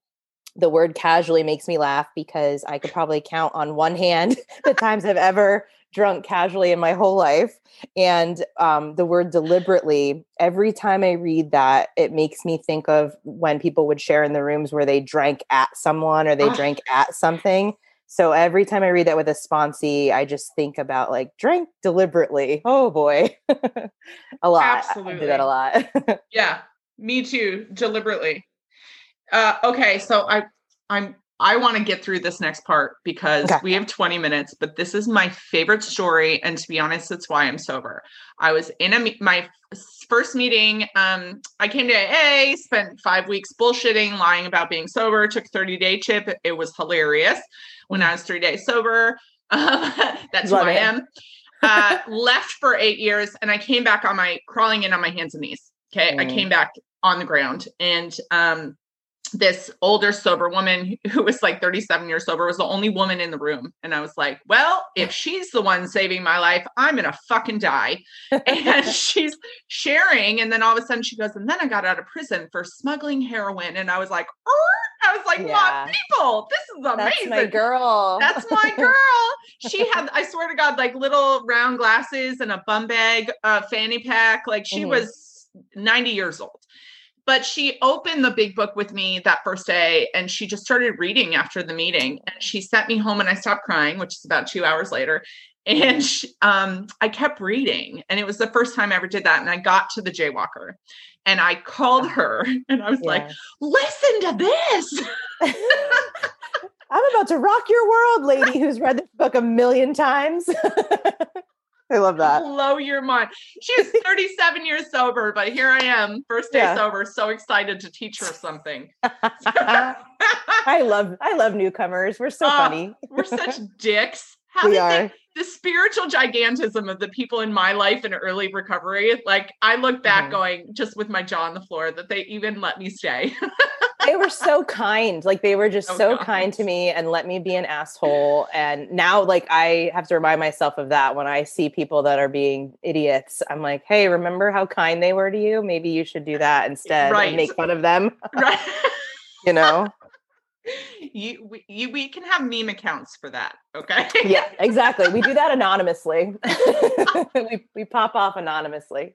the word casually makes me laugh because i could probably count on one hand the times i've ever drunk casually in my whole life. And um, the word deliberately, every time I read that, it makes me think of when people would share in the rooms where they drank at someone or they oh. drank at something. So every time I read that with a sponsee, I just think about like drink deliberately. Oh boy. a lot. Absolutely. I do that a lot. yeah. Me too. Deliberately. Uh, okay. So I I'm I want to get through this next part because okay. we have 20 minutes, but this is my favorite story. And to be honest, it's why I'm sober. I was in a my first meeting. Um, I came to AA, spent five weeks bullshitting, lying about being sober, took 30 day chip. It was hilarious when I was three days sober. Um, that's Love who it. I am. Uh, left for eight years and I came back on my crawling in on my hands and knees. Okay. Mm. I came back on the ground and um this older sober woman who was like 37 years sober was the only woman in the room and i was like well if she's the one saving my life i'm gonna fucking die and she's sharing and then all of a sudden she goes and then i got out of prison for smuggling heroin and i was like I was like, yeah. people, this is amazing. That's my girl. That's my girl. she had, I swear to God, like little round glasses and a bum bag, uh, fanny pack. Like she mm-hmm. was 90 years old but she opened the big book with me that first day and she just started reading after the meeting. And she sent me home and i stopped crying which is about two hours later. And she, um, i kept reading and it was the first time i ever did that. And i got to the jaywalker and i called her and i was yeah. like listen to this. I'm about to rock your world lady who's read this book a million times I love that. Blow your mind. She's 37 years sober, but here I am, first day yeah. sober, so excited to teach her something. I love I love newcomers. We're so uh, funny. we're such dicks. How we are. They, the spiritual gigantism of the people in my life in early recovery, like I look back mm-hmm. going just with my jaw on the floor that they even let me stay. They were so kind. Like they were just oh, so God. kind to me and let me be an asshole. And now like I have to remind myself of that when I see people that are being idiots. I'm like, hey, remember how kind they were to you? Maybe you should do that instead right. and make fun of them. Right. you know? you we, you we can have meme accounts for that okay yeah exactly we do that anonymously we, we pop off anonymously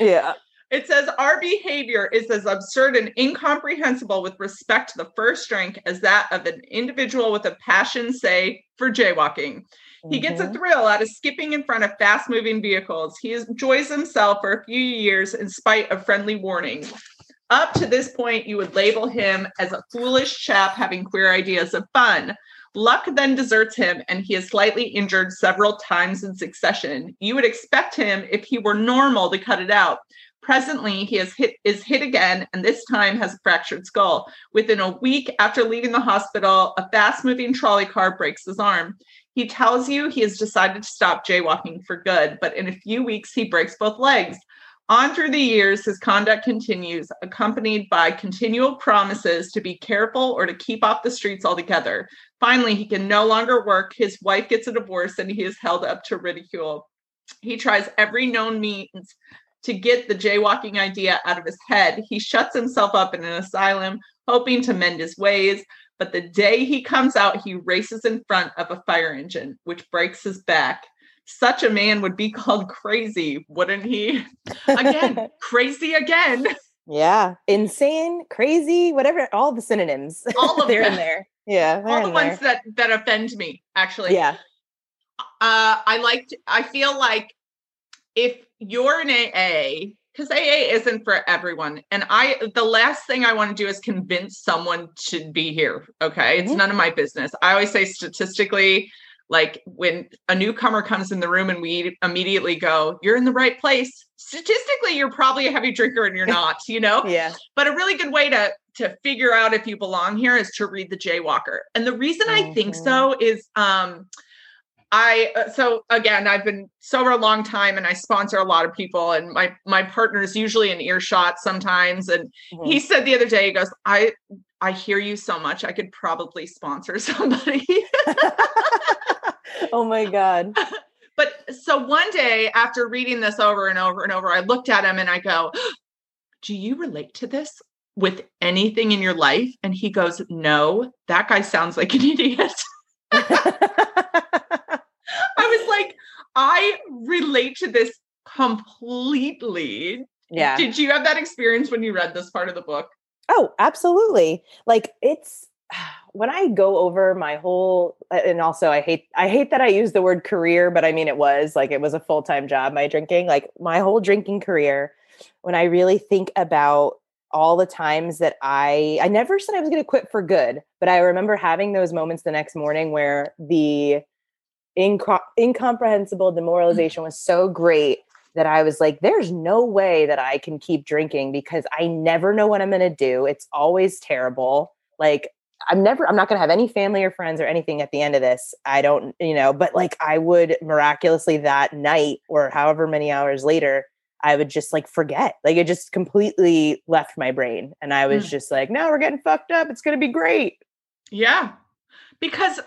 yeah it says our behavior is as absurd and incomprehensible with respect to the first drink as that of an individual with a passion, say, for jaywalking. He gets a mm-hmm. thrill out of skipping in front of fast moving vehicles. He enjoys himself for a few years in spite of friendly warnings. Up to this point, you would label him as a foolish chap having queer ideas of fun. Luck then deserts him, and he is slightly injured several times in succession. You would expect him, if he were normal, to cut it out. Presently, he has hit, is hit again, and this time has a fractured skull. Within a week after leaving the hospital, a fast moving trolley car breaks his arm. He tells you he has decided to stop jaywalking for good, but in a few weeks, he breaks both legs. On through the years, his conduct continues, accompanied by continual promises to be careful or to keep off the streets altogether. Finally, he can no longer work. His wife gets a divorce and he is held up to ridicule. He tries every known means to get the jaywalking idea out of his head. He shuts himself up in an asylum, hoping to mend his ways. But the day he comes out, he races in front of a fire engine, which breaks his back. Such a man would be called crazy, wouldn't he? Again, crazy again. Yeah, insane, crazy, whatever, all the synonyms. All of they're in there. Yeah, all the ones there. that that offend me. Actually, yeah. Uh, I liked. I feel like if you're an AA, because AA isn't for everyone. And I, the last thing I want to do is convince someone to be here. Okay. It's mm-hmm. none of my business. I always say statistically, like when a newcomer comes in the room and we immediately go, you're in the right place. Statistically, you're probably a heavy drinker and you're not, you know? yeah. But a really good way to to figure out if you belong here is to read the Jaywalker. And the reason mm-hmm. I think mm-hmm. so is um I uh, so again I've been sober a long time and I sponsor a lot of people and my my partner is usually in earshot sometimes and mm-hmm. he said the other day he goes I I hear you so much I could probably sponsor somebody. oh my god. But so one day after reading this over and over and over I looked at him and I go do you relate to this with anything in your life and he goes no that guy sounds like an idiot. I was like, I relate to this completely. Yeah. Did you have that experience when you read this part of the book? Oh, absolutely. Like it's when I go over my whole and also I hate I hate that I use the word career, but I mean it was like it was a full-time job my drinking, like my whole drinking career when I really think about all the times that I I never said I was going to quit for good, but I remember having those moments the next morning where the inco- incomprehensible demoralization was so great that I was like, there's no way that I can keep drinking because I never know what I'm going to do. It's always terrible. Like, I'm never, I'm not going to have any family or friends or anything at the end of this. I don't, you know, but like I would miraculously that night or however many hours later, I would just like forget. Like it just completely left my brain. And I was mm. just like, no, we're getting fucked up. It's going to be great. Yeah. Because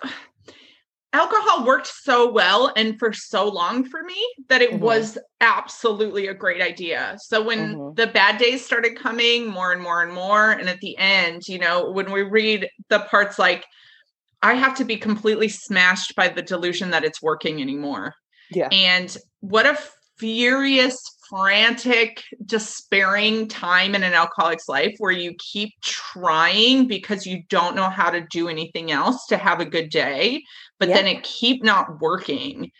alcohol worked so well and for so long for me that it mm-hmm. was absolutely a great idea. So when mm-hmm. the bad days started coming more and more and more, and at the end, you know, when we read the parts like, I have to be completely smashed by the delusion that it's working anymore. Yeah. And what a furious, frantic, despairing time in an alcoholic's life where you keep trying because you don't know how to do anything else to have a good day but then it keep not working.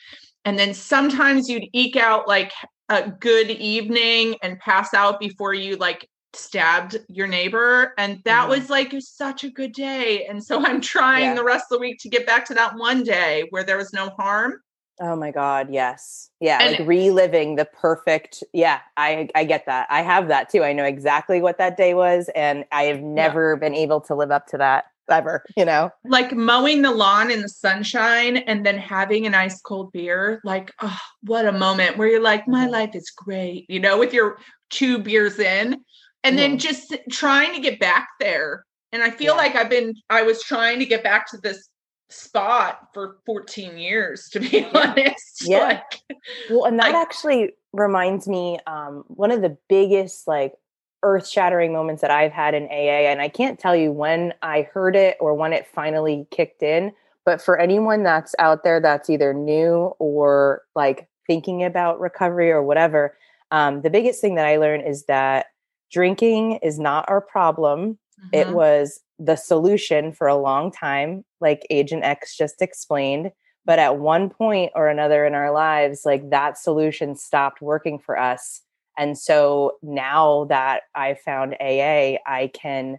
And then sometimes you'd eke out like a good evening and pass out before you like stabbed your neighbor and that mm-hmm. was like such a good day and so i'm trying yeah. the rest of the week to get back to that one day where there was no harm oh my god yes yeah and like reliving the perfect yeah i i get that i have that too i know exactly what that day was and i have never yeah. been able to live up to that ever, you know? Like mowing the lawn in the sunshine and then having an ice cold beer. Like, oh, what a moment where you're like, my mm-hmm. life is great, you know, with your two beers in, and mm-hmm. then just trying to get back there. And I feel yeah. like I've been, I was trying to get back to this spot for 14 years, to be honest. Yeah. Like, well, and that like, actually reminds me, um, one of the biggest like earth shattering moments that I've had in AA. And I can't tell you when I heard it or when it finally kicked in. But for anyone that's out there that's either new or like thinking about recovery or whatever, um, the biggest thing that I learned is that drinking is not our problem. Mm-hmm. It was the solution for a long time, like Agent X just explained. But at one point or another in our lives, like that solution stopped working for us. And so now that I found AA, I can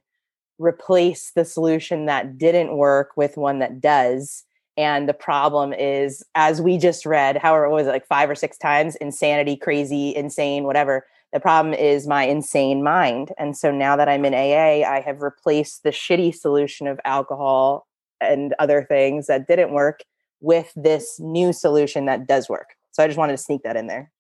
replace the solution that didn't work with one that does. And the problem is, as we just read, however, was it like five or six times insanity, crazy, insane, whatever. The problem is my insane mind. And so now that I'm in AA, I have replaced the shitty solution of alcohol and other things that didn't work with this new solution that does work. So I just wanted to sneak that in there.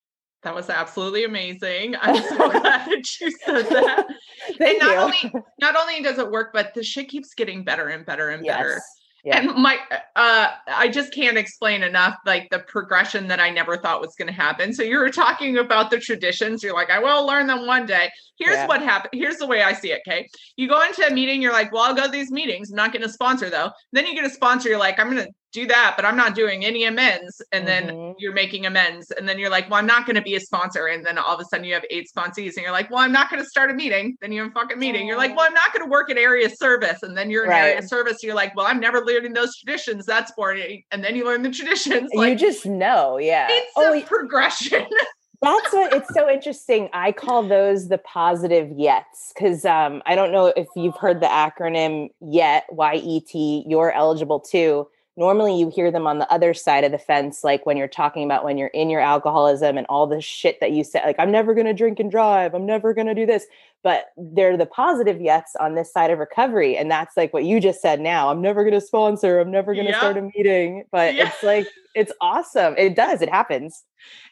That was absolutely amazing. I'm so glad that you said that. Thank and not you. only not only does it work, but the shit keeps getting better and better and yes. better. Yeah. And my uh I just can't explain enough like the progression that I never thought was going to happen. So you were talking about the traditions. You're like, I will learn them one day. Here's Yeah. what happened. Here's the way I see it. Okay. You go into a meeting, you're like, well, I'll go to these meetings. I'm not getting a sponsor though. Then you get a sponsor, you're like, I'm gonna do that, but I'm not doing any amends. And then Mhm. you're making amends. And then you're like, well, I'm not going to be a sponsor. And then all of a sudden you have eight sponsees and you're like, well, I'm not going to start a meeting. Then you have a fucking meeting. You're like, well, I'm not going to work at area service. And then you're in area service. You're like, well, I'm never learning those traditions. That's boring. And then you learn the traditions. you just know, yeah. it's oh, a progression. That's what it's so interesting. I call those the positive yets because um, I don't know if you've heard the acronym YET, Y E T, you're eligible too. Normally, you hear them on the other side of the fence, like when you're talking about when you're in your alcoholism and all the shit that you said, like, I'm never going to drink and drive, I'm never going to do this. But they're the positive yets on this side of recovery. And that's like what you just said now. I'm never going to sponsor, I'm never going to Yeah. start a meeting. But Yeah. it's like, it's awesome. It does, it happens.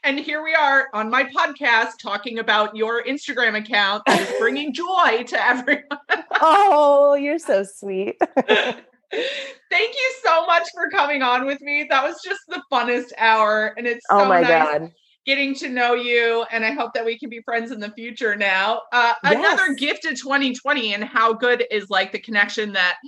and here we are on my podcast talking about your Instagram account bringing joy to everyone. oh, you're so sweet. Thank you so much for coming on with me. That was just the funnest hour. And it's so oh my nice god. getting to know you. And I hope that we can be friends in the future now. Uh, Another gift of 2020 and how good is like the connection that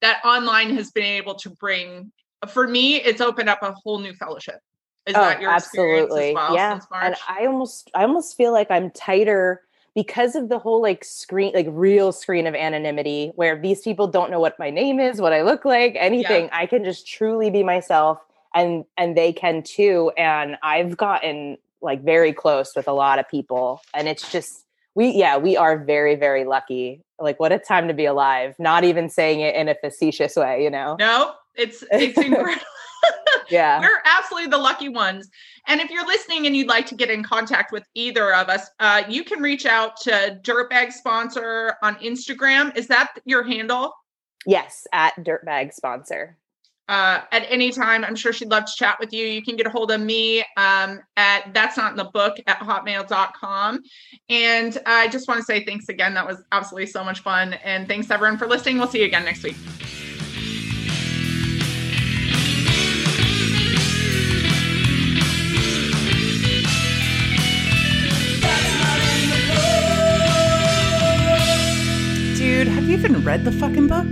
that online has been able to bring. For me, it's opened up a whole new fellowship. Is that your experience as well Oh, yeah. since March? And I almost I almost feel like I'm tighter because of the whole like screen like real screen of anonymity where these people don't know what my name is, what I look like, anything. I can just truly be myself and and they can too and I've gotten like very close with a lot of people and it's just we yeah, we are very very lucky. Like what a time to be alive. Not even saying it in a facetious way, you know. no, it's it's incredible. Yeah. We're absolutely the lucky ones. And if you're listening and you'd like to get in contact with either of us, uh, you can reach out to Dirtbag Sponsor on Instagram. Is that your handle? Yes, at Dirtbag sponsor. Uh, at any time, I'm sure she'd love to chat with you. You can get a hold of me um, at that's not in the book at hotmail.com. And I just want to say thanks again. That was absolutely so much fun. And thanks everyone for listening. We'll see you again next week. Even read the fucking book?